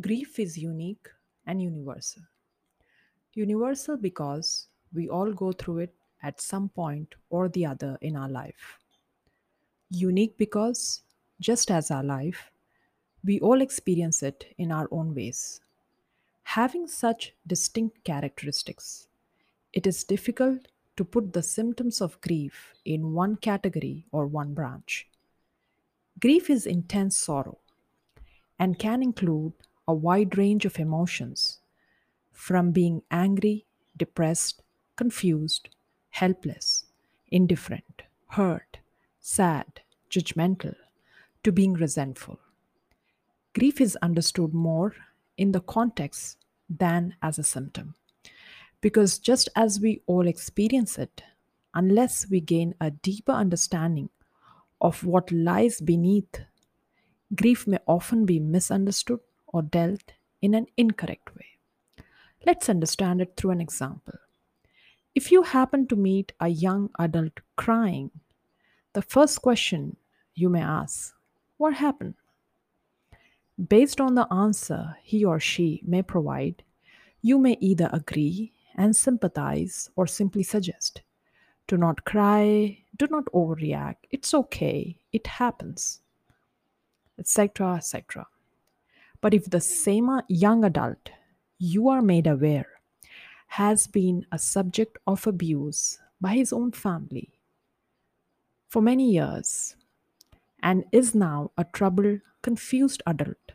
Grief is unique and universal. Universal because we all go through it at some point or the other in our life. Unique because, just as our life, we all experience it in our own ways. Having such distinct characteristics, it is difficult to put the symptoms of grief in one category or one branch. Grief is intense sorrow and can include a wide range of emotions from being angry, depressed, confused, helpless, indifferent, hurt, sad, judgmental, to being resentful. Grief is understood more in the context than as a symptom. Because just as we all experience it, unless we gain a deeper understanding of what lies beneath, grief may often be misunderstood or dealt in an incorrect way. Let's understand it through an example. If you happen to meet a young adult crying, the first question you may ask, What happened? Based on the answer he or she may provide, you may either agree and sympathize or simply suggest, Do not cry, do not overreact, it's okay, it happens, etc. etc. But if the same young adult you are made aware has been a subject of abuse by his own family for many years and is now a troubled, confused adult,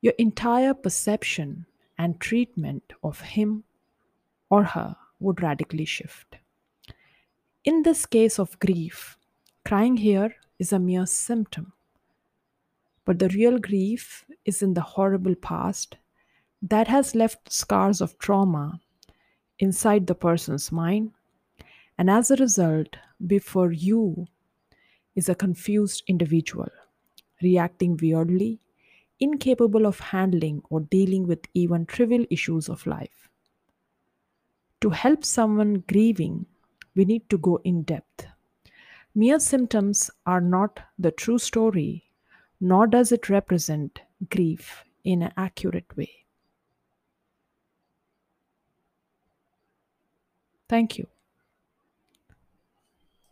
your entire perception and treatment of him or her would radically shift. In this case of grief, crying here is a mere symptom but the real grief is in the horrible past that has left scars of trauma inside the person's mind. And as a result, before you is a confused individual, reacting weirdly, incapable of handling or dealing with even trivial issues of life. To help someone grieving, we need to go in depth. Mere symptoms are not the true story nor does it represent grief in an accurate way. Thank you.